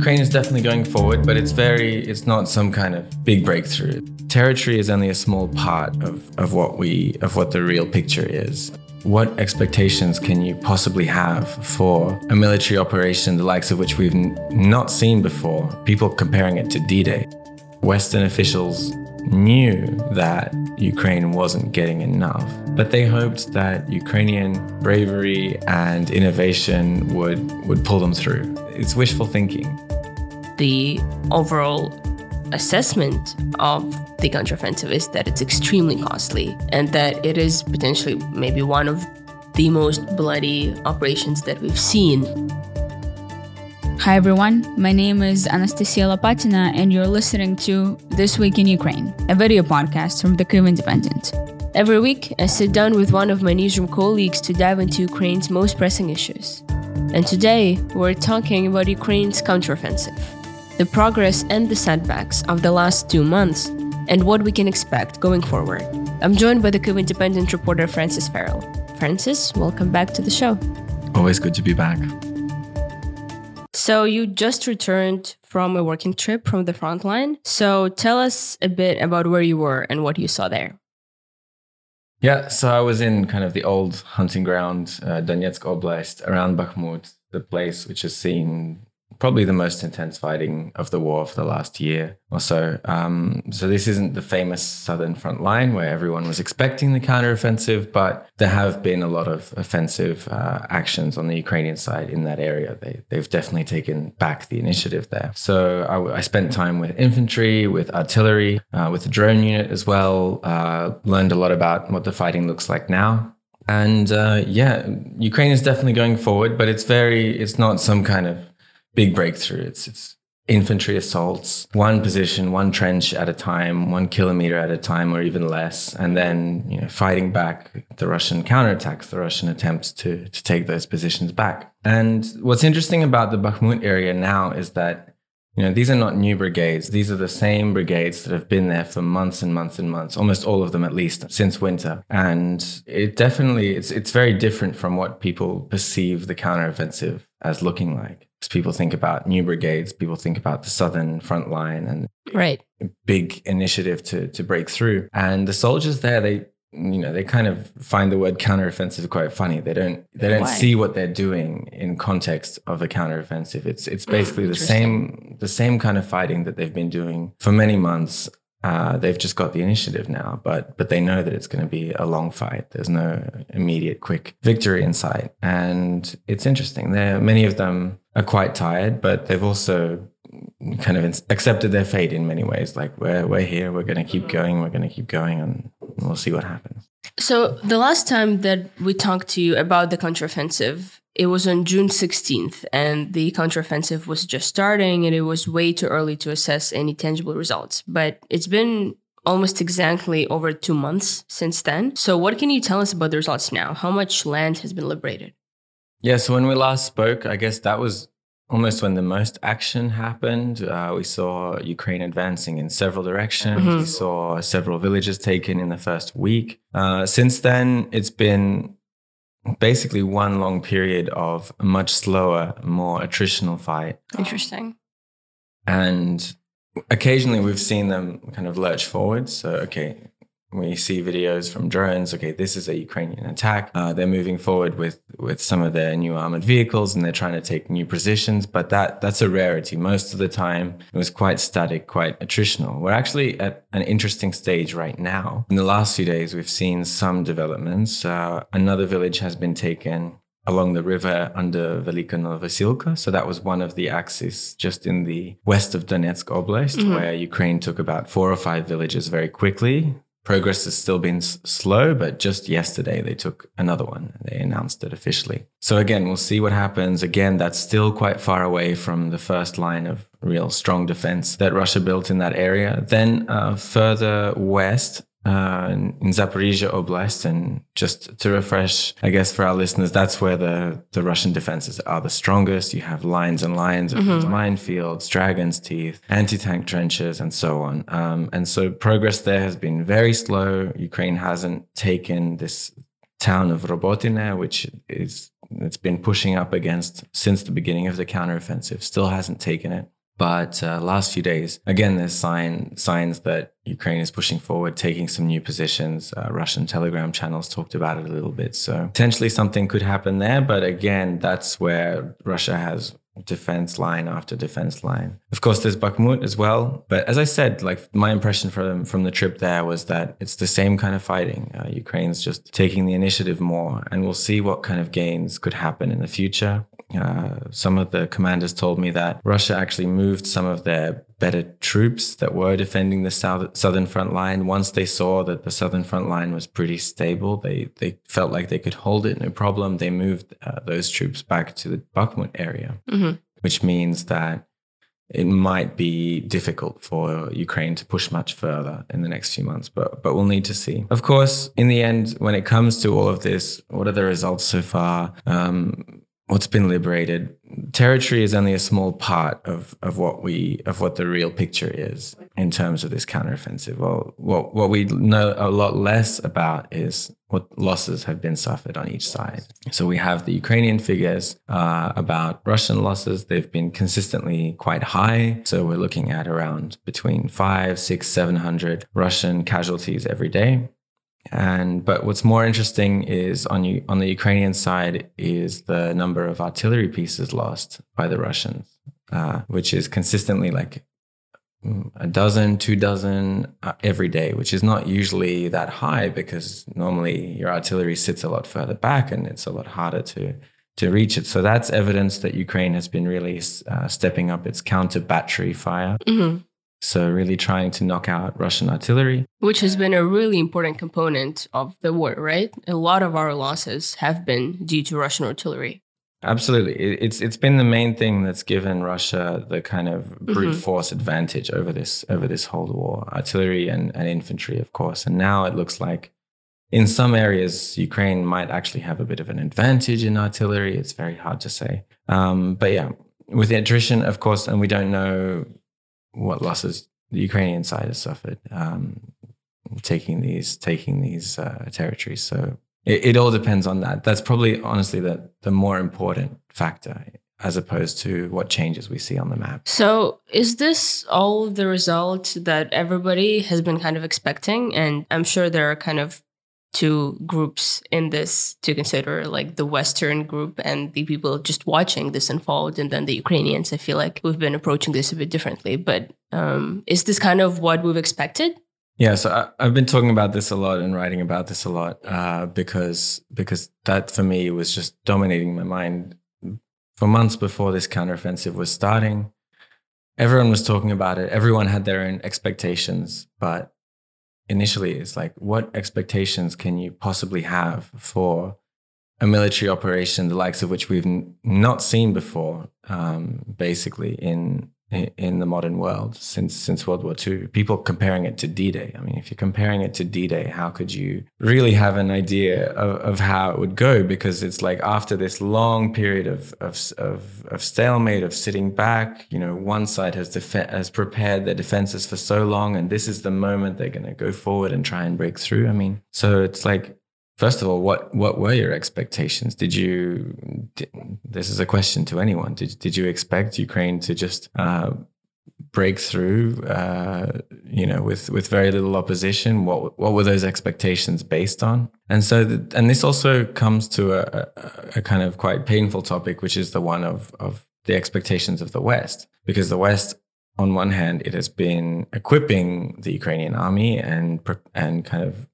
Ukraine is definitely going forward, but it's very, it's not some kind of big breakthrough. Territory is only a small part of, of what we, of what the real picture is. What expectations can you possibly have for a military operation the likes of which we've n- not seen before? People comparing it to D Day. Western officials knew that Ukraine wasn't getting enough, but they hoped that Ukrainian bravery and innovation would, would pull them through. It's wishful thinking the overall assessment of the counteroffensive is that it's extremely costly and that it is potentially maybe one of the most bloody operations that we've seen. Hi everyone, my name is Anastasiia Lapatina and you're listening to This Week in Ukraine, a video podcast from the Kyiv Independent. Every week, I sit down with one of my newsroom colleagues to dive into Ukraine's most pressing issues. And today, we're talking about Ukraine's counteroffensive the progress and the setbacks of the last two months, and what we can expect going forward. I'm joined by the Kyiv Independent reporter Francis Farrell. Francis, welcome back to the show. Always good to be back. So, you just returned from a working trip from the front line. So, tell us a bit about where you were and what you saw there. Yeah, so I was in kind of the old hunting ground, uh, Donetsk Oblast, around Bakhmut, the place which has seen probably the most intense fighting of the war for the last year or so. Um, so this isn't the famous southern front line where everyone was expecting the counteroffensive, but there have been a lot of offensive uh, actions on the Ukrainian side in that area. They, they've definitely taken back the initiative there. So I, I spent time with infantry, with artillery, uh, with the drone unit as well. Uh, learned a lot about what the fighting looks like now. And uh, yeah, Ukraine is definitely going forward, but it's very, it's not some kind of big breakthrough. It's it's infantry assaults, one position, one trench at a time, one kilometer at a time, or even less, and then you know fighting back the Russian counterattacks, the Russian attempts to to take those positions back. And what's interesting about the Bakhmut area now is that. You know, these are not new brigades. These are the same brigades that have been there for months and months and months, almost all of them at least since winter. And it definitely it's it's very different from what people perceive the counteroffensive as looking like people think about new brigades, people think about the southern front line and right big initiative to to break through. And the soldiers there, they you know they kind of find the word counteroffensive quite funny. They don't they don't Why? see what they're doing in context of a counteroffensive. It's it's basically the same the same kind of fighting that they've been doing for many months uh, they've just got the initiative now, but but they know that it's going to be a long fight. There's no immediate quick victory in sight, and it's interesting. There, many of them are quite tired, but they've also kind of accepted their fate in many ways. Like we're we're here, we're going to keep mm-hmm. going, we're going to keep going, and we'll see what happens. So the last time that we talked to you about the counteroffensive, it was on June 16th, and the counteroffensive was just starting, and it was way too early to assess any tangible results. But it's been almost exactly over two months since then. So, what can you tell us about the results now? How much land has been liberated? Yeah, so when we last spoke, I guess that was almost when the most action happened. Uh, we saw Ukraine advancing in several directions. Mm-hmm. We saw several villages taken in the first week. Uh, since then, it's been basically one long period of a much slower, more attritional fight. Interesting. And occasionally we've seen them kind of lurch forward. So, okay, we see videos from drones. Okay, this is a Ukrainian attack. Uh, they're moving forward with with some of their new armored vehicles, and they're trying to take new positions. But that that's a rarity. Most of the time, it was quite static, quite attritional. We're actually at an interesting stage right now. In the last few days, we've seen some developments. Uh, another village has been taken along the river under Velyka Novosilka. So that was one of the axes just in the west of Donetsk Oblast, mm-hmm. where Ukraine took about four or five villages very quickly progress has still been s- slow, but just yesterday they took another one. They announced it officially. So again, we'll see what happens. Again, that's still quite far away from the first line of real strong defense that Russia built in that area. Then uh, further west, uh, in, Zaporizhia Oblast. And just to refresh, I guess for our listeners, that's where the, the Russian defenses are the strongest. You have lines and lines of mm-hmm. minefields, dragon's teeth, anti tank trenches, and so on. Um, and so progress there has been very slow. Ukraine hasn't taken this town of Robotyne, which is it's been pushing up against since the beginning of the counteroffensive. Still hasn't taken it. But uh, last few days, again, there's sign signs that Ukraine is pushing forward, taking some new positions. Uh, Russian Telegram channels talked about it a little bit, so potentially something could happen there. But again, that's where Russia has defense line after defense line. Of course, there's Bakhmut as well. But as I said, like my impression from from the trip there was that it's the same kind of fighting. Uh, Ukraine's just taking the initiative more, and we'll see what kind of gains could happen in the future. Uh, some of the commanders told me that Russia actually moved some of their better troops that were defending the south, southern front line. Once they saw that the southern front line was pretty stable, they they felt like they could hold it no problem. They moved uh, those troops back to the Bakhmut area, mm-hmm. which means that it might be difficult for Ukraine to push much further in the next few months, but but we'll need to see. Of course, in the end, when it comes to all of this, what are the results so far? Um, what's been liberated. Territory is only a small part of, of what we of what the real picture is in terms of this counteroffensive. Well what, what we know a lot less about is what losses have been suffered on each side. So we have the ukrainian figures uh, about russian losses. They've been consistently quite high. So we're looking at around between five six seven hundred russian casualties every day and but what's more interesting is on you on the Ukrainian side is the number of artillery pieces lost by the Russians, uh, which is consistently like mm, a dozen, two dozen uh, every day, which is not usually that high because normally your artillery sits a lot further back and it's a lot harder to to reach it. So that's evidence that Ukraine has been really uh, stepping up its counter battery fire. Mm-hmm. So, really trying to knock out Russian artillery. Which has been a really important component of the war, right? A lot of our losses have been due to Russian artillery. Absolutely. It's it's been the main thing that's given Russia the kind of brute mm-hmm. force advantage over this over this whole war. Artillery and, and infantry, of course. And now it looks like in some areas Ukraine might actually have a bit of an advantage in artillery. It's very hard to say. Um, but yeah, with the attrition, of course, and we don't know what losses the Ukrainian side has suffered um, taking these taking these uh, territories. So it, it, all depends on that. That's probably honestly the the more important factor as opposed to what changes we see on the map. So is this all the result that everybody has been kind of expecting? And I'm sure there are kind of two groups in this to consider like the western group and the people just watching this unfold and then the ukrainians. I feel like we've been approaching this a bit differently but um, is this kind of what we've expected? Yeah so I, have been talking about this a lot and writing about this a lot uh, because because that for me was just dominating my mind. For months before this counteroffensive was starting everyone was talking about it. Everyone had their own expectations but initially it's like what expectations can you possibly have for a military operation the likes of which we've n- not seen before um, basically in in the modern world since since World War II. People comparing it to D-Day. I mean, if you're comparing it to D-Day, how could you really have an idea of, of how it would go? Because it's like after this long period of of of, of stalemate, of sitting back, you know, one side has def- has prepared their defenses for so long, and this is the moment they're going to go forward and try and break through. I mean, so it's like First of all, what what were your expectations? Did you? Did, this is a question to anyone. Did did you expect Ukraine to just uh, break through? Uh, you know, with with very little opposition. What what were those expectations based on? And so, the, and this also comes to a, a, a kind of quite painful topic, which is the one of of the expectations of the West, because the West on one hand, it has been equipping the Ukrainian army and and kind of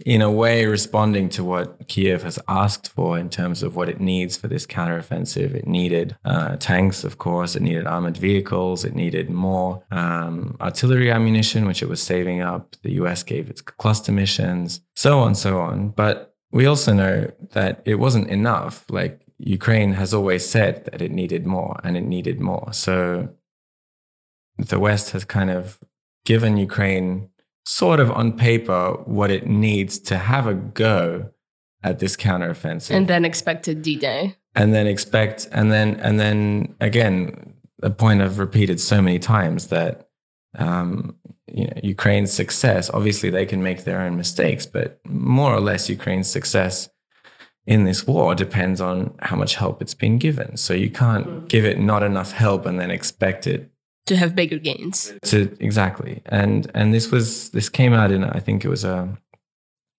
in a way responding to what Kiev has asked for in terms of what it needs for this counteroffensive. It needed uh, tanks, of course, it needed armored vehicles, it needed more um, artillery ammunition, which it was saving up. The US gave its cluster munitions, so on, so on. But we also know that it wasn't enough. Like Ukraine has always said that it needed more and it needed more. So the West has kind of given Ukraine sort of on paper what it needs to have a go at this counteroffensive. And then expected D Day. And then expect, and then, and then again, a point I've repeated so many times that, um, you know, Ukraine's success, obviously they can make their own mistakes, but more or less Ukraine's success in this war depends on how much help it's been given. So you can't mm. give it not enough help and then expect it to have bigger gains. To exactly. And and this was this came out in I think it was a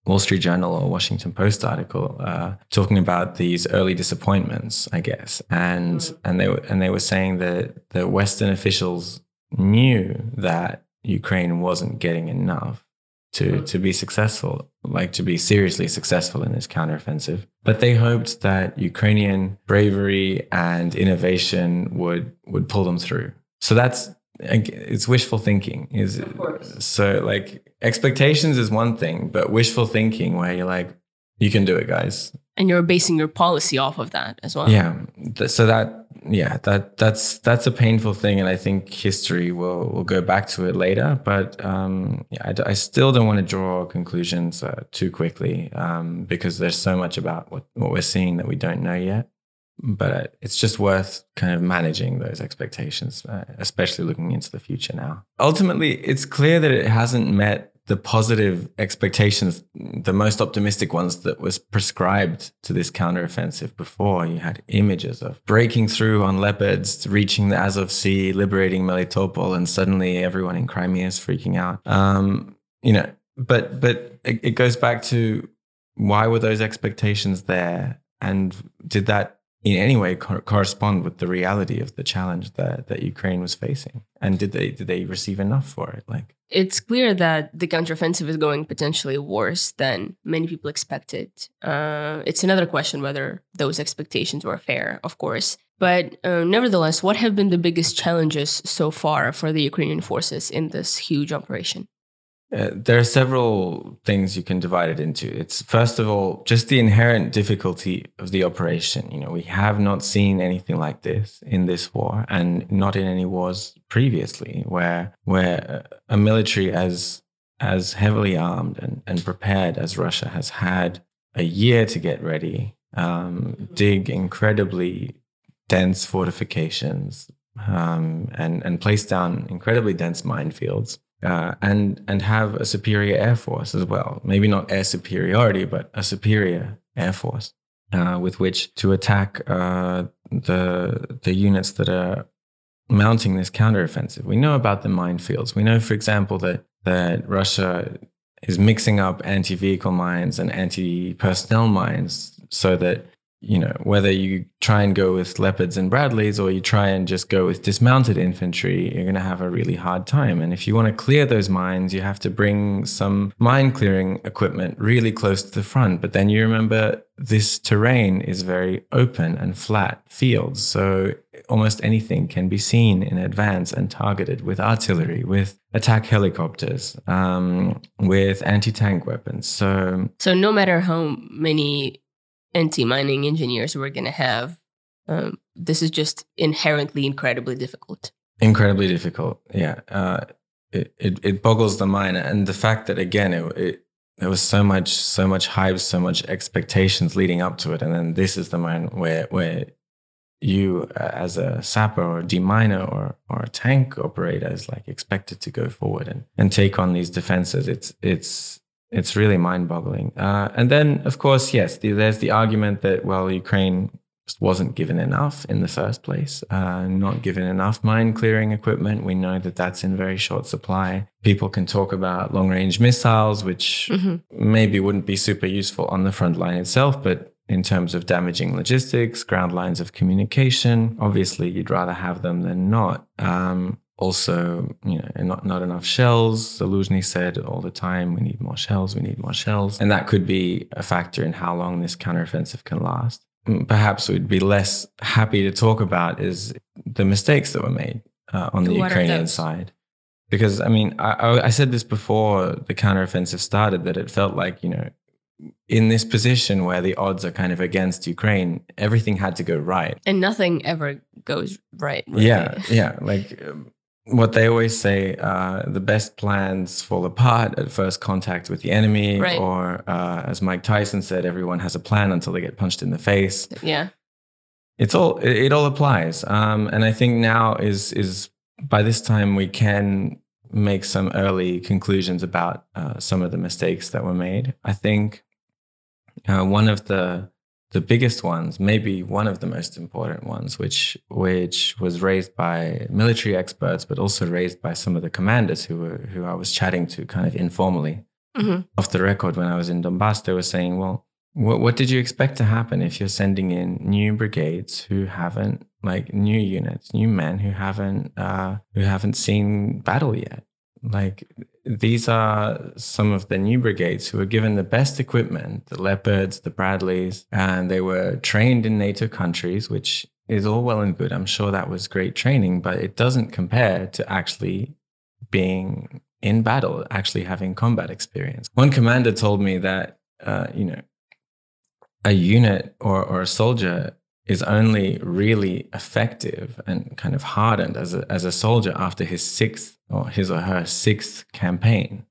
Wall Street Journal or Washington Post article uh, talking about these early disappointments, I guess, and mm. and they were and they were saying that the Western officials knew that Ukraine wasn't getting enough to mm. to be successful, like to be seriously successful in this counteroffensive. But they hoped that Ukrainian bravery and innovation would would pull them through. So that's it's wishful thinking is so like expectations is one thing but wishful thinking where you're like you can do it guys. And you're basing your policy off of that as well. Yeah. So that yeah that that's that's a painful thing and i think history will will go back to it later but um yeah i, I still don't want to draw conclusions uh, too quickly um because there's so much about what what we're seeing that we don't know yet but it's just worth kind of managing those expectations, uh, especially looking into the future now. Ultimately, it's clear that it hasn't met the positive expectations, the most optimistic ones that was prescribed to this counteroffensive before. You had images of breaking through on leopards, reaching the Azov Sea, liberating Melitopol, and suddenly everyone in Crimea is freaking out. Um, you know, but but it, it goes back to why were those expectations there, and did that in any way co- correspond with the reality of the challenge that, that Ukraine was facing? And did they did they receive enough for it? Like it's clear that the counteroffensive is going potentially worse than many people expected. Uh, it's another question whether those expectations were fair, of course. But uh, nevertheless, what have been the biggest challenges so far for the Ukrainian forces in this huge operation? Uh, there are several things you can divide it into. It's first of all just the inherent difficulty of the operation. You know, we have not seen anything like this in this war, and not in any wars previously, where where a military as as heavily armed and, and prepared as Russia has had a year to get ready, um, dig incredibly dense fortifications, um, and and place down incredibly dense minefields uh, and and have a superior air force as well. Maybe not air superiority, but a superior air force uh, with which to attack uh, the the units that are mounting this counteroffensive. We know about the minefields. We know, for example, that that Russia is mixing up anti-vehicle mines and anti-personnel mines so that you know, whether you try and go with leopards and Bradleys or you try and just go with dismounted infantry, you're going to have a really hard time. And if you want to clear those mines, you have to bring some mine clearing equipment really close to the front. But then you remember this terrain is very open and flat fields. So almost anything can be seen in advance and targeted with artillery, with attack helicopters, um, with anti tank weapons. So, so no matter how many anti-mining engineers we're going to have. Um, this is just inherently incredibly difficult. Incredibly difficult, yeah. Uh, it, it, it boggles the mind, and the fact that again it, it there was so much so much hype, so much expectations leading up to it, and then this is the moment where where you uh, as a sapper or deminer or or a tank operator is like expected to go forward and, and take on these defenses. It's it's it's really mind-boggling. Uh, and then, of course, yes, the, there's the argument that well, Ukraine just wasn't given enough in the first place, uh, not given enough mine clearing equipment. We know that that's in very short supply. People can talk about long-range missiles, which mm-hmm. maybe wouldn't be super useful on the front line itself, but in terms of damaging logistics, ground lines of communication, obviously you'd rather have them than not. Um, also, you know, not, not enough shells. Zaluzhny said all the time, we need more shells, we need more shells. And that could be a factor in how long this counteroffensive can last. Mm, perhaps we'd be less happy to talk about is the mistakes that were made uh, on the what Ukrainian side. Because, I mean, I, I said this before the counteroffensive started that it felt like, you know, in this position where the odds are kind of against Ukraine, everything had to go right. And nothing ever goes right. Really. Yeah. Yeah. Like, um, what they always say uh, the best plans fall apart at first contact with the enemy right. or uh, as mike tyson said everyone has a plan until they get punched in the face. Yeah. It's all it, it all applies. Um, and i think now is is by this time we can make some early conclusions about uh, some of the mistakes that were made. I think uh, one of the the biggest ones, maybe one of the most important ones, which which was raised by military experts, but also raised by some of the commanders who were who I was chatting to kind of informally Mm-hmm. off the record when I was in Donbass. They were saying, "Well, what, what did you expect to happen if you're sending in new brigades who haven't like new units, new men who haven't uh, who haven't seen battle yet? Like these are some of the new brigades who were given the best equipment, the Leopards, the Bradleys, and they were trained in NATO countries, which is all well and good. I'm sure that was great training, but it doesn't compare to actually being in battle, actually having combat experience. One commander told me that, uh, you know, a unit or, or a soldier is only really effective and kind of hardened as a, as a soldier after his sixth or his or her sixth campaign.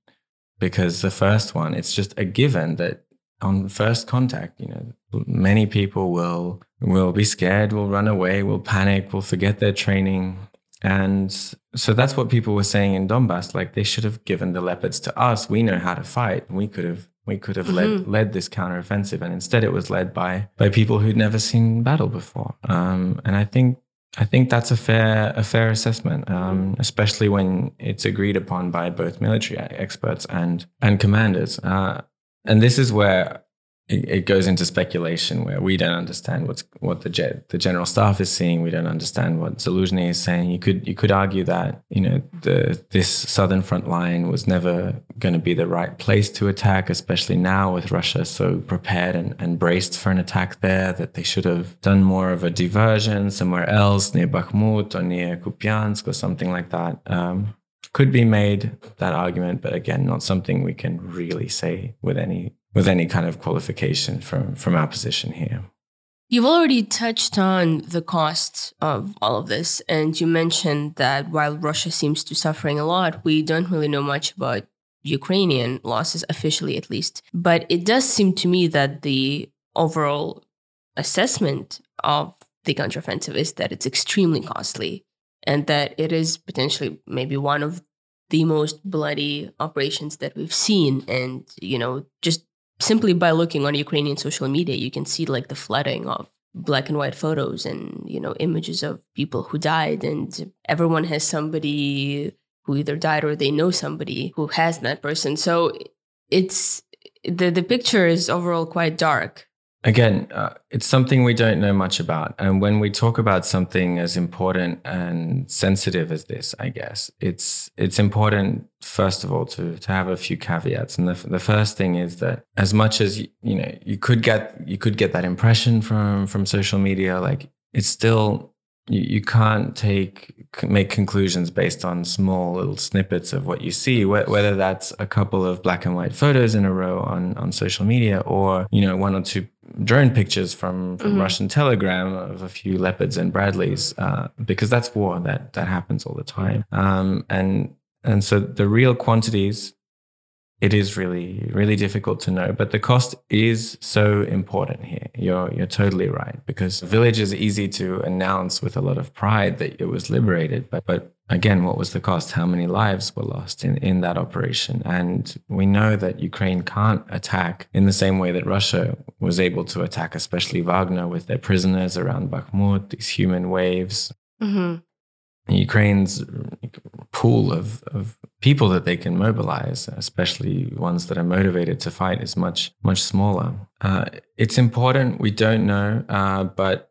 Because the first one, it's just a given that on first contact, you know, many people will will be scared, will run away, will panic, will forget their training. And so that's what people were saying in Donbass. Like they should have given the leopards to us. We know how to fight. We could have we could have led led this counteroffensive, and instead it was led by by people who'd never seen battle before. Um, and I think I think that's a fair a fair assessment, um, especially when it's agreed upon by both military experts and and commanders. Uh, and this is where it, it goes into speculation, where we don't understand what's what the jet, the general staff is seeing. We don't understand what Zaluzhny is saying. You could you could argue that you know the this southern front line was never going to be the right place to attack, especially now with Russia so prepared and, and braced for an attack there. That they should have done more of a diversion somewhere else near Bakhmut or near Kupiansk or something like that. Um, could be made that argument, but again, not something we can really say with any with any kind of qualification from from our position here. You've already touched on the costs of all of this, and you mentioned that while Russia seems to suffering a lot, we don't really know much about Ukrainian losses, officially at least. But it does seem to me that the overall assessment of the counteroffensive is that it's extremely costly and that it is potentially maybe one of the most bloody operations that we've seen. And, you know, just simply by looking on Ukrainian social media, you can see like the flooding of black and white photos and, you know, images of people who died. And everyone has somebody who either died or they know somebody who has that person. So it's the, the picture is overall quite dark. Again, uh, it's something we don't know much about. And when we talk about something as important and sensitive as this, I guess it's it's important first of all to to have a few caveats. And the, the first thing is that as much as you, you know you could get you could get that impression from from social media, like it's still you, you can't take make conclusions based on small little snippets of what you see whether that's a couple of black and white photos in a row on on social media or you know one or two drone pictures from, from Mhm. Russian Telegram of a few leopards and Bradleys, uh, because that's war that that happens all the time. Um, and and so the real quantities, it is really really difficult to know. But the cost is so important here. You're you're totally right because village is easy to announce with a lot of pride that it was liberated, but but again, what was the cost? How many lives were lost in, in that operation? And we know that Ukraine can't attack in the same way that Russia was able to attack, especially Wagner with their prisoners around Bakhmut, these human waves. Mm-hmm. Ukraine's pool of, of people that they can mobilize, especially ones that are motivated to fight, is much, much smaller. Uh, it's important. We don't know, uh, but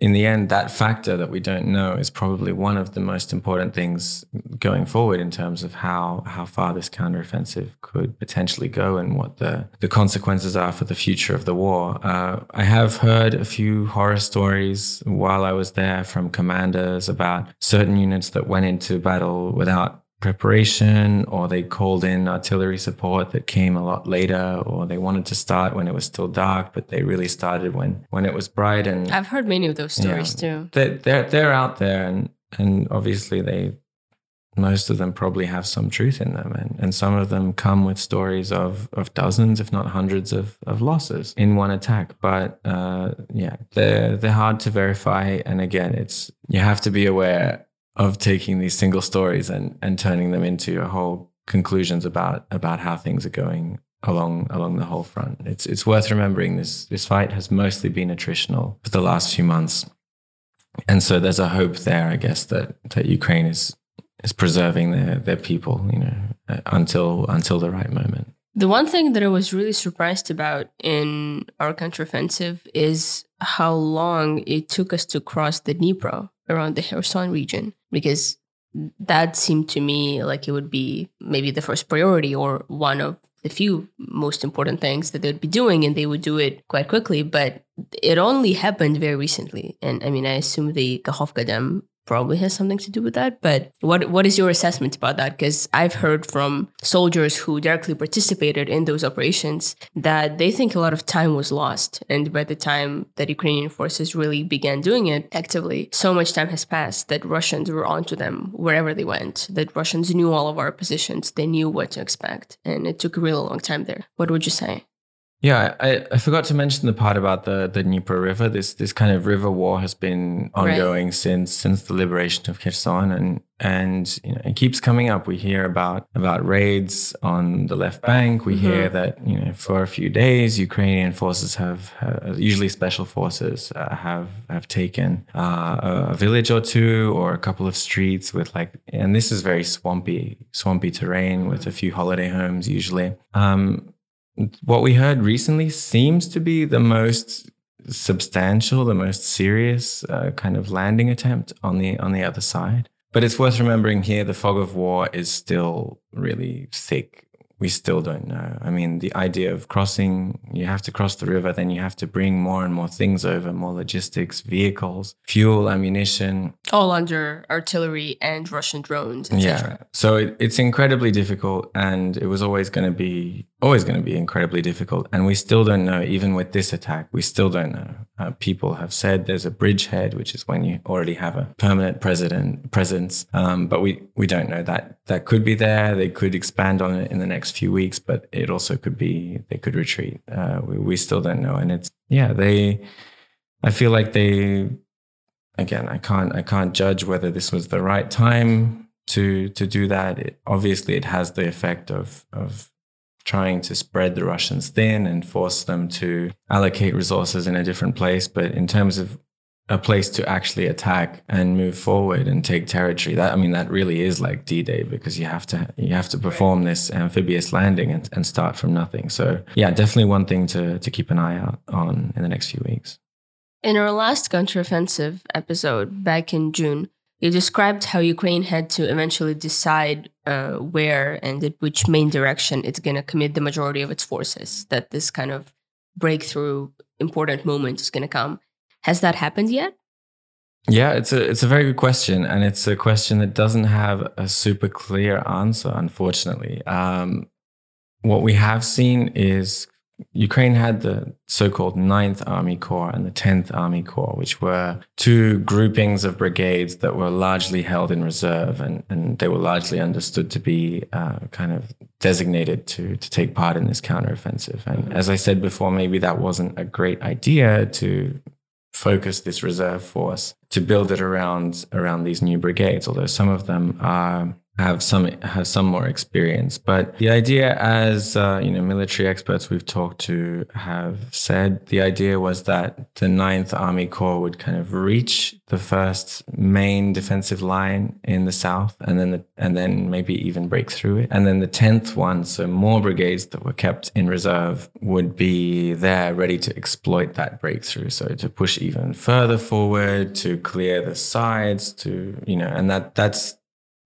in the end, that factor that we don't know is probably one of the most important things going forward in terms of how how far this counteroffensive could potentially go and what the the consequences are for the future of the war. Uh, I have heard a few horror stories while I was there from commanders about certain units that went into battle without preparation or they called in artillery support that came a lot later or they wanted to start when it was still dark but they really started when when it was bright and I've heard many of those stories too. they're, they're they're out there and and obviously they most of them probably have some truth in them and, and some of them come with stories of of dozens if not hundreds of, of losses in one attack. But uh, yeah they're they're hard to verify. And again it's you have to be aware of taking these single stories and and turning them into your whole conclusions about about how things are going along along the whole front. It's it's worth remembering this this fight has mostly been attritional for the last few months, and so there's a hope there, I guess, that that Ukraine is is preserving their their people, you know, uh, until until the right moment. The one thing that I was really surprised about in our counteroffensive is how long it took us to cross the Dnipro around the Kherson region, because that seemed to me like it would be maybe the first priority or one of the few most important things that they'd be doing, and they would do it quite quickly. But it only happened very recently. And I mean, I assume the Kakhovka Dam probably has something to do with that. But what what is your assessment about that? Because I've heard from soldiers who directly participated in those operations that they think a lot of time was lost, and by the time that Ukrainian forces really began doing it actively, so much time has passed that Russians were onto them wherever they went. That Russians knew all of our positions, they knew what to expect, and it took a really long time there. What would you say? Yeah, I, I forgot to mention the part about the the Dnieper River. This this kind of river war has been ongoing right. since since the liberation of Kherson, and and you know it keeps coming up. We hear about about raids on the left bank. We mm-hmm. hear that you know for a few days Ukrainian forces have, usually special forces uh, have have taken uh, a village or two or a couple of streets with like, and this is very swampy swampy terrain with a few holiday homes usually. Um, what we heard recently seems to be the most substantial, the most serious uh, kind of landing attempt on the on the other side. But it's worth remembering here the fog of war is still really thick we still don't know. I mean, the idea of crossing, you have to cross the river, then you have to bring more and more things over, more logistics, vehicles, fuel, ammunition. All under artillery and Russian drones, Yeah. So it, it's incredibly difficult and it was always going to be, always going to be incredibly difficult. And we still don't know, even with this attack, we still don't know. Uh, people have said there's a bridgehead, which is when you already have a permanent president presence. Um, but we, we don't know that. That could be there. They could expand on it in the next next few weeks, but it also could be they could retreat. Uh, we, we still don't know, and it's yeah they. I feel like they again. I can't I can't judge whether this was the right time to to do that. It, obviously, it has the effect of of trying to spread the Russians thin and force them to allocate resources in a different place. But in terms of a place to actually attack and move forward and take territory. That I mean, that really is like D-Day because you have to you have to perform this amphibious landing and, and start from nothing. So yeah, definitely one thing to to keep an eye out on in the next few weeks. In our last counteroffensive episode back in June, you described how Ukraine had to eventually decide uh, where and at which main direction it's going to commit the majority of its forces. That this kind of breakthrough important moment is going to come has that happened yet? Yeah, it's a it's a very good question, and it's a question that doesn't have a super clear answer. Unfortunately, um, what we have seen is Ukraine had the so-called 9th Army Corps and the 10th Army Corps, which were two groupings of brigades that were largely held in reserve, and, and they were largely understood to be uh, kind of designated to to take part in this counteroffensive. And as I said before, maybe that wasn't a great idea to focus this reserve force to build it around around these new brigades although some of them are have some have some more experience. But the idea, as uh, you know, military experts we've talked to have said, the idea was that the 9th Army Corps would kind of reach the first main defensive line in the south, and then the, and then maybe even break through it. And then the 10th one, so more brigades that were kept in reserve, would be there ready to exploit that breakthrough. So to push even further forward, to clear the sides, to you know, and that that's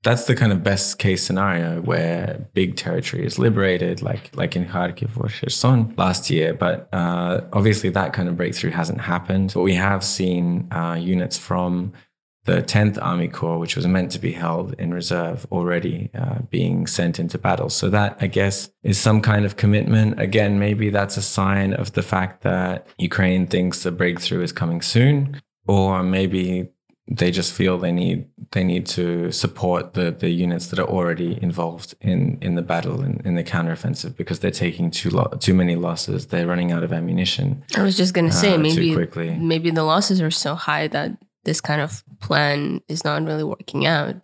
that's the kind of best case scenario where big territory is liberated, like like in Kharkiv or Kherson last year. But uh, obviously, that kind of breakthrough hasn't happened. But we have seen uh, units from the 10th Army Corps, which was meant to be held in reserve, already uh, being sent into battle. So that, I guess, is some kind of commitment. Again, maybe that's a sign of the fact that Ukraine thinks the breakthrough is coming soon. Or maybe they just feel they need they need to support the the units that are already involved in in the battle in, in the counteroffensive because they're taking too lo- too many losses. They're running out of ammunition. I was just gonna say uh, maybe maybe the losses are so high that this kind of plan is not really working out.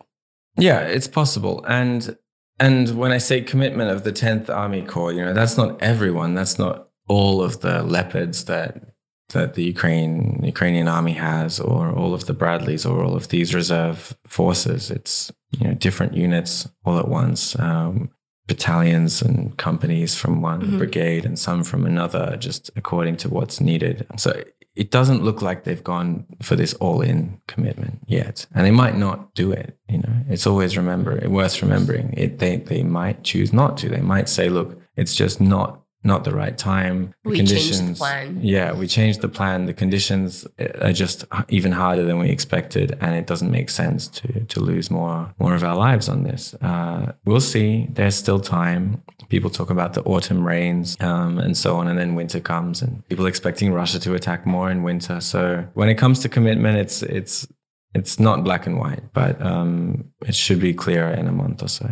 Yeah, it's possible, and and when I say commitment of the 10th Army Corps, you know, that's not everyone. That's not all of the leopards that that the Ukraine Ukrainian army has, or all of the Bradleys, or all of these reserve forces. It's you know different units all at once, um, battalions and companies from one mm-hmm. brigade and some from another, just according to what's needed. So it doesn't look like they've gone for this all-in commitment yet, and they might not do it. You know, it's always remember worth remembering. It they they might choose not to. They might say, look, it's just not not the right time. The we conditions, changed the plan. Yeah, we changed the plan. The conditions are just even harder than we expected, and it doesn't make sense to to lose more more of our lives on this. Uh, we'll see. There's still time. People talk about the autumn rains um, and so on, and then winter comes, and people expecting Russia to attack more in winter. So when it comes to commitment, it's it's it's not black and white, but um, it should be clearer in a month or so.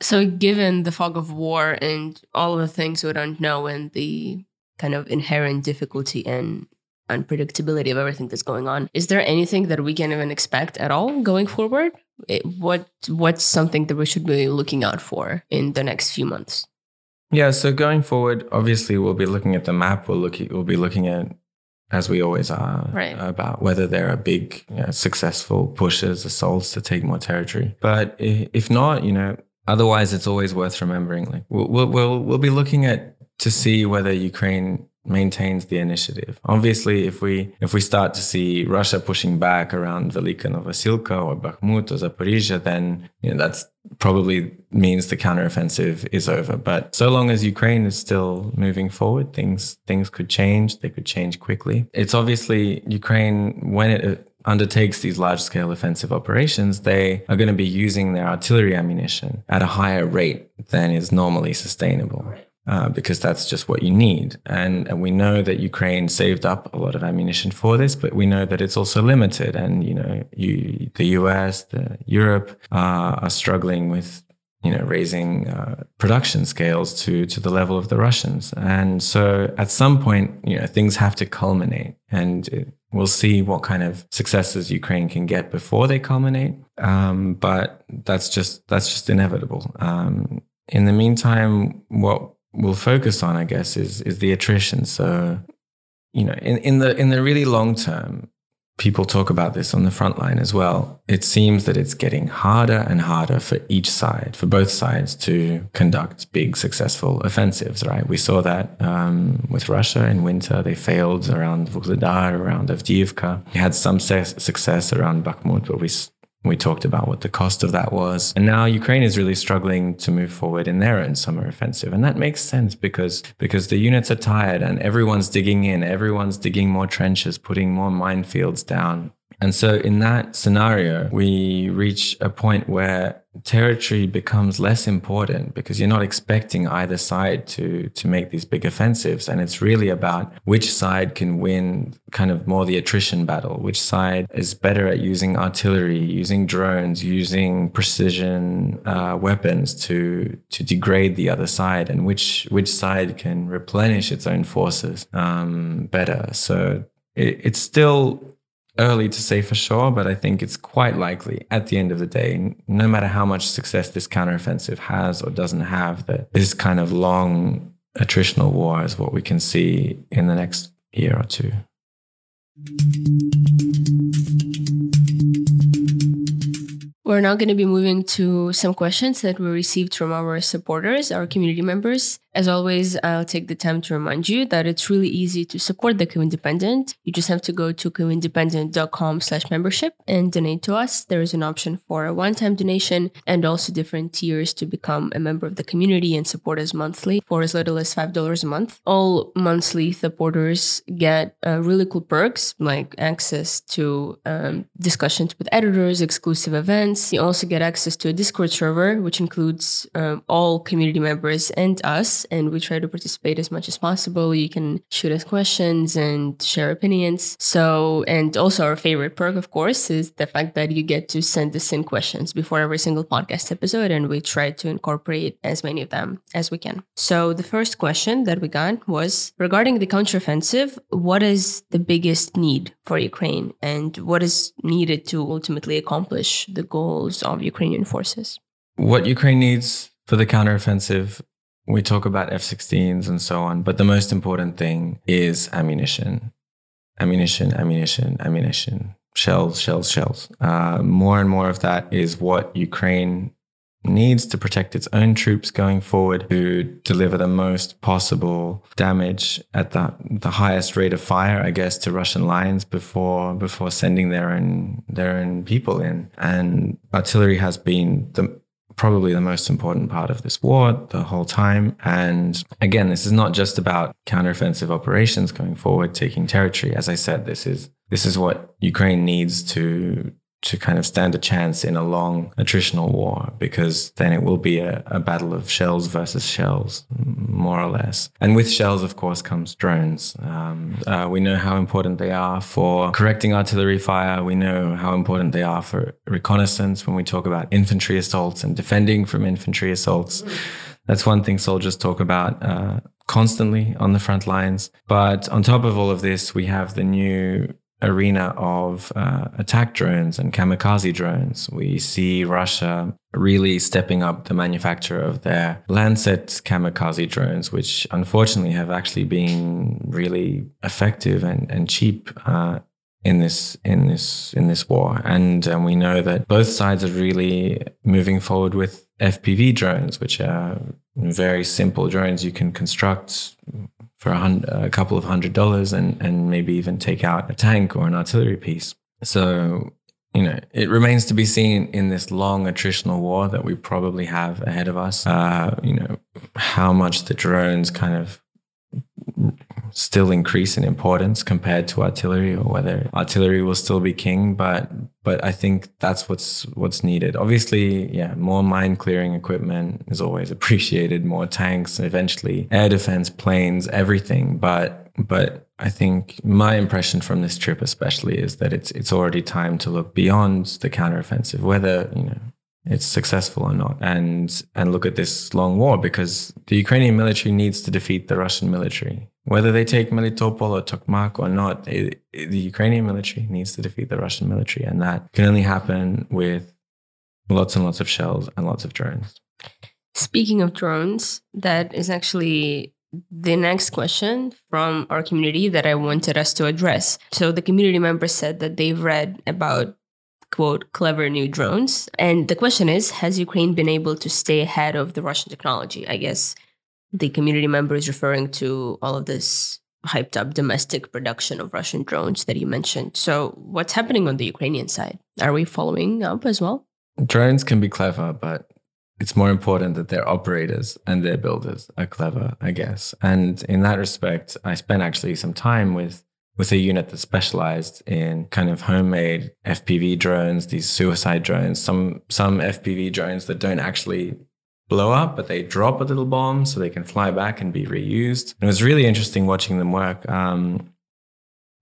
So, given the fog of war and all of the things we don't know and the kind of inherent difficulty and unpredictability of everything that's going on, is there anything that we can even expect at all going forward? It, what What's something that we should be looking out for in the next few months? Yeah, so going forward, obviously we'll be looking at the map. We'll look. We'll be looking at as we always are, right. about whether there are big, you know, successful pushes, assaults to take more territory. But if not, you know, otherwise it's always worth remembering like we'll, we'll we'll be looking at to see whether ukraine maintains the initiative. Obviously if we if we start to see russia pushing back around velyka novosilka or bakhmut or zaporizhia then you know that's probably means the counteroffensive is over. But so long as ukraine is still moving forward things things could change. They could change quickly. It's obviously ukraine when it undertakes these large scale offensive operations, they are going to be using their artillery ammunition at a higher rate than is normally sustainable. Uh, because that's just what you need. And, and we know that Ukraine saved up a lot of ammunition for this, but we know that it's also limited. And, you know, you, the US, the Europe uh, are struggling with you know, raising uh, production scales to to the level of the Russians. And so, at some point, you know, things have to culminate, and it, we'll see what kind of successes Ukraine can get before they culminate. Um, but that's just that's just inevitable. Um, in the meantime, what we'll focus on, I guess, is is the attrition. So, you know, in, in the in the really long term, people talk about this on the front line as well. It seems that it's getting harder and harder for each side, for both sides, to conduct big, successful offensives. Right? We saw that um, with Russia in winter; they failed around Vuhledar, around Avdiivka. They had some success around Bakhmut, but we we talked about what the cost of that was. And now Ukraine is really struggling to move forward in their own summer offensive. And that makes sense because because the units are tired and everyone's digging in, everyone's digging more trenches, putting more minefields down. And so in that scenario, we reach a point where territory becomes less important because you're not expecting either side to to make these big offensives. And it's really about which side can win kind of more the attrition battle which side is better at using artillery using drones using precision uh, weapons to to degrade the other side and which which side can replenish its own forces um, better. So it, it's still early to say for sure, but I think it's quite likely at the end of the day, no matter how much success this counteroffensive has or doesn't have, that this kind of long attritional war is what we can see in the next year or two. We're now going to be moving to some questions that we received from our supporters, our community members. As always, I'll take the time to remind you that it's really easy to support the Kyiv Independent. You just have to go to kyivindependent.com slash membership and donate to us. There is an option for a one-time donation and also different tiers to become a member of the community and support us monthly for as little as $5 a month. All monthly supporters get uh, really cool perks like access to um, discussions with editors, exclusive events. You also get access to a Discord server, which includes um, all community members and us and we try to participate as much as possible. You can shoot us questions and share opinions. So, and also our favorite perk, of course, is the fact that you get to send us in questions before every single podcast episode, and we try to incorporate as many of them as we can. So, the first question that we got was regarding the counteroffensive, what is the biggest need for Ukraine and what is needed to ultimately accomplish the goals of Ukrainian forces? what Ukraine needs for the counteroffensive, we talk about F 16s and so on, but the most important thing is ammunition. Ammunition, ammunition, ammunition, shells, shells, shells. Uh, more and more of that is what Ukraine needs to protect its own troops going forward to deliver the most possible damage at the the highest rate of fire, I guess, to Russian lines before before sending their own their own people in. And artillery has been the probably the most important part of this war the whole time. And again, this is not just about counteroffensive operations going forward, taking territory. As I said, this is this is what Ukraine needs to to kind of stand a chance in a long attritional war because then it will be a, a, battle of shells versus shells, more or less. And with shells, of course, comes drones. Um, uh, we know how important they are for correcting artillery fire. We know how important they are for reconnaissance when we talk about infantry assaults and defending from infantry assaults. That's one thing soldiers talk about. Uh, constantly on the front lines. But on top of all of this, we have the new arena of uh, attack drones and kamikaze drones. We see Russia really stepping up the manufacture of their Lancet kamikaze drones, which unfortunately have actually been really effective and, and cheap. Uh, in this in this in this war, and um, we know that both sides are really moving forward with FPV drones, which are very simple drones you can construct for a, hundred, a couple of hundred dollars and, and maybe even take out a tank or an artillery piece. So, you know, it remains to be seen in this long attritional war that we probably have ahead of us, uh, you know, how much the drones kind of still increase in importance compared to artillery or whether artillery will still be king but but I think that's what's what's needed. Obviously yeah more mine clearing equipment is always appreciated more tanks eventually air defense planes everything. But but I think my impression from this trip especially is that it's it's already time to look beyond the counteroffensive whether you know it's successful or not. And and look at this long war because the Ukrainian military needs to defeat the Russian military. Whether they take Melitopol or Tokmak or not it, it, the Ukrainian military needs to defeat the Russian military. And that can only happen with lots and lots of shells and lots of drones. Speaking of drones that is actually the next question from our community that I wanted us to address. So the community members said that they've read about quote, clever new drones. And the question is Has Ukraine been able to stay ahead of the Russian technology? I guess the community member is referring to all of this hyped up domestic production of Russian drones that you mentioned. So, what's happening on the Ukrainian side? Are we following up as well? Drones can be clever, but it's more important that their operators and their builders are clever, I guess. And in that respect, I spent actually some time with with a unit that specialized in kind of homemade FPV drones, these suicide drones, some some FPV drones that don't actually blow up, but they drop a little bomb so they can fly back and be reused. And it was really interesting watching them work. Um,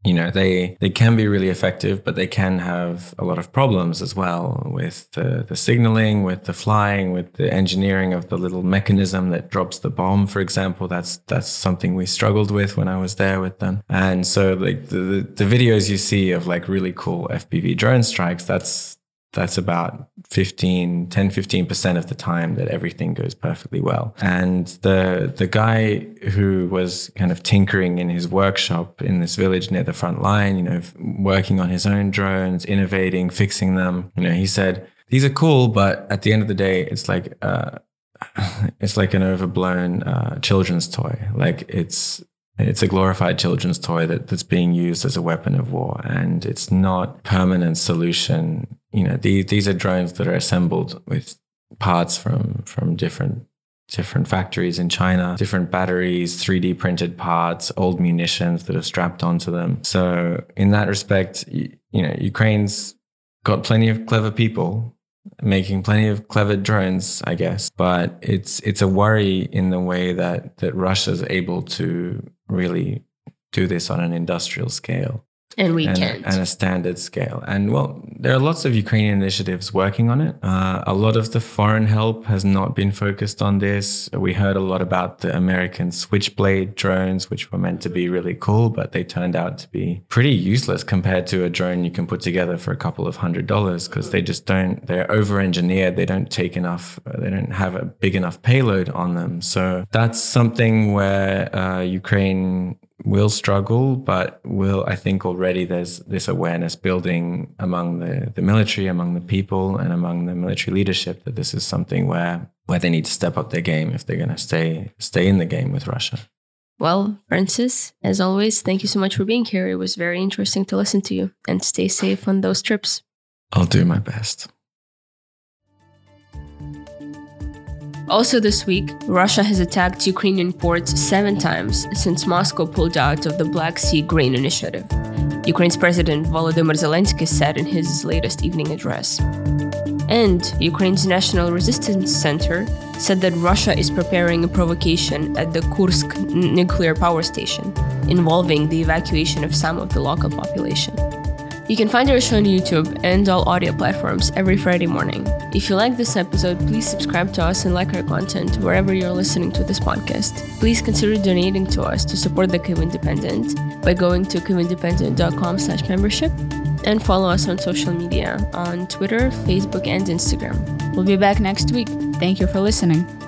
you know they they can be really effective but they can have a lot of problems as well with the, the signaling with the flying with the engineering of the little mechanism that drops the bomb for example. That's that's something we struggled with when i was there with them. And so like the, the, the videos you see of like really cool fpv drone strikes that's that's about 15 10 15% of the time that everything goes perfectly well. And the the guy who was kind of tinkering in his workshop in this village near the front line you know working on his own drones innovating fixing them you know he said these are cool but at the end of the day it's like uh, it's like an overblown uh, children's toy. Like it's it's a glorified children's toy that, that's being used as a weapon of war and it's not permanent solution you know these these are drones that are assembled with parts from from different different factories in China, different batteries, 3D printed parts, old munitions that are strapped onto them. So in that respect, you, you know, Ukraine's got plenty of clever people making plenty of clever drones, I guess, but it's it's a worry in the way that that Russia's able to really do this on an industrial scale. And we and, can't. and a standard scale. And well, there are lots of Ukrainian initiatives working on it. Uh, a lot of the foreign help has not been focused on this. We heard a lot about the American Switchblade drones, which were meant to be really cool, but they turned out to be pretty useless compared to a drone you can put together for a couple of hundred dollars because they just don't, they're over engineered. They don't take enough, they don't have a big enough payload on them. So that's something where uh, Ukraine will struggle, but will I think already there's this awareness building among the, the military, among the people, and among the military leadership that this is something where where they need to step up their game if they're going to stay stay in the game with Russia. Well, Francis, as always, thank you so much for being here. It was very interesting to listen to you and stay safe on those trips. I'll do my best. Also, this week, Russia has attacked Ukrainian ports seven times since Moscow pulled out of the Black Sea Grain Initiative, Ukraine's President Volodymyr Zelensky said in his latest evening address. And Ukraine's National Resistance Center said that Russia is preparing a provocation at the Kursk nuclear power station, involving the evacuation of some of the local population. You can find our show on YouTube and all audio platforms every Friday morning. If you like this episode, please subscribe to us and like our content wherever you're listening to this podcast. Please consider donating to us to support the Kyiv Independent by going to kyivindependent.com slash membership and follow us on social media on Twitter, Facebook, and Instagram. We'll be back next week. Thank you for listening.